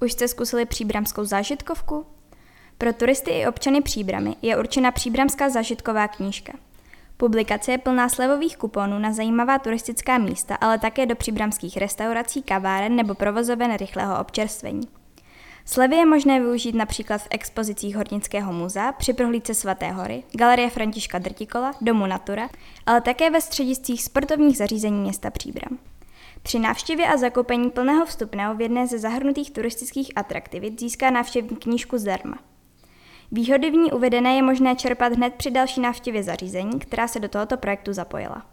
Už jste zkusili příbramskou zážitkovku? Pro turisty i občany Příbramy je určena Příbramská zážitková knížka. Publikace je plná slevových kuponů na zajímavá turistická místa, ale také do příbramských restaurací, kaváren nebo provozoven rychlého občerstvení. Slevy je možné využít například v expozicích Hornického muzea, při prohlídce Svaté hory, Galerie Františka Drtikola, Domu Natura, ale také ve střediscích sportovních zařízení města Příbram. Při návštěvě a zakoupení plného vstupného v jedné ze zahrnutých turistických atraktivit získá návštěvník knížku zdarma. Výhody v ní uvedené je možné čerpat hned při další návštěvě zařízení, která se do tohoto projektu zapojila.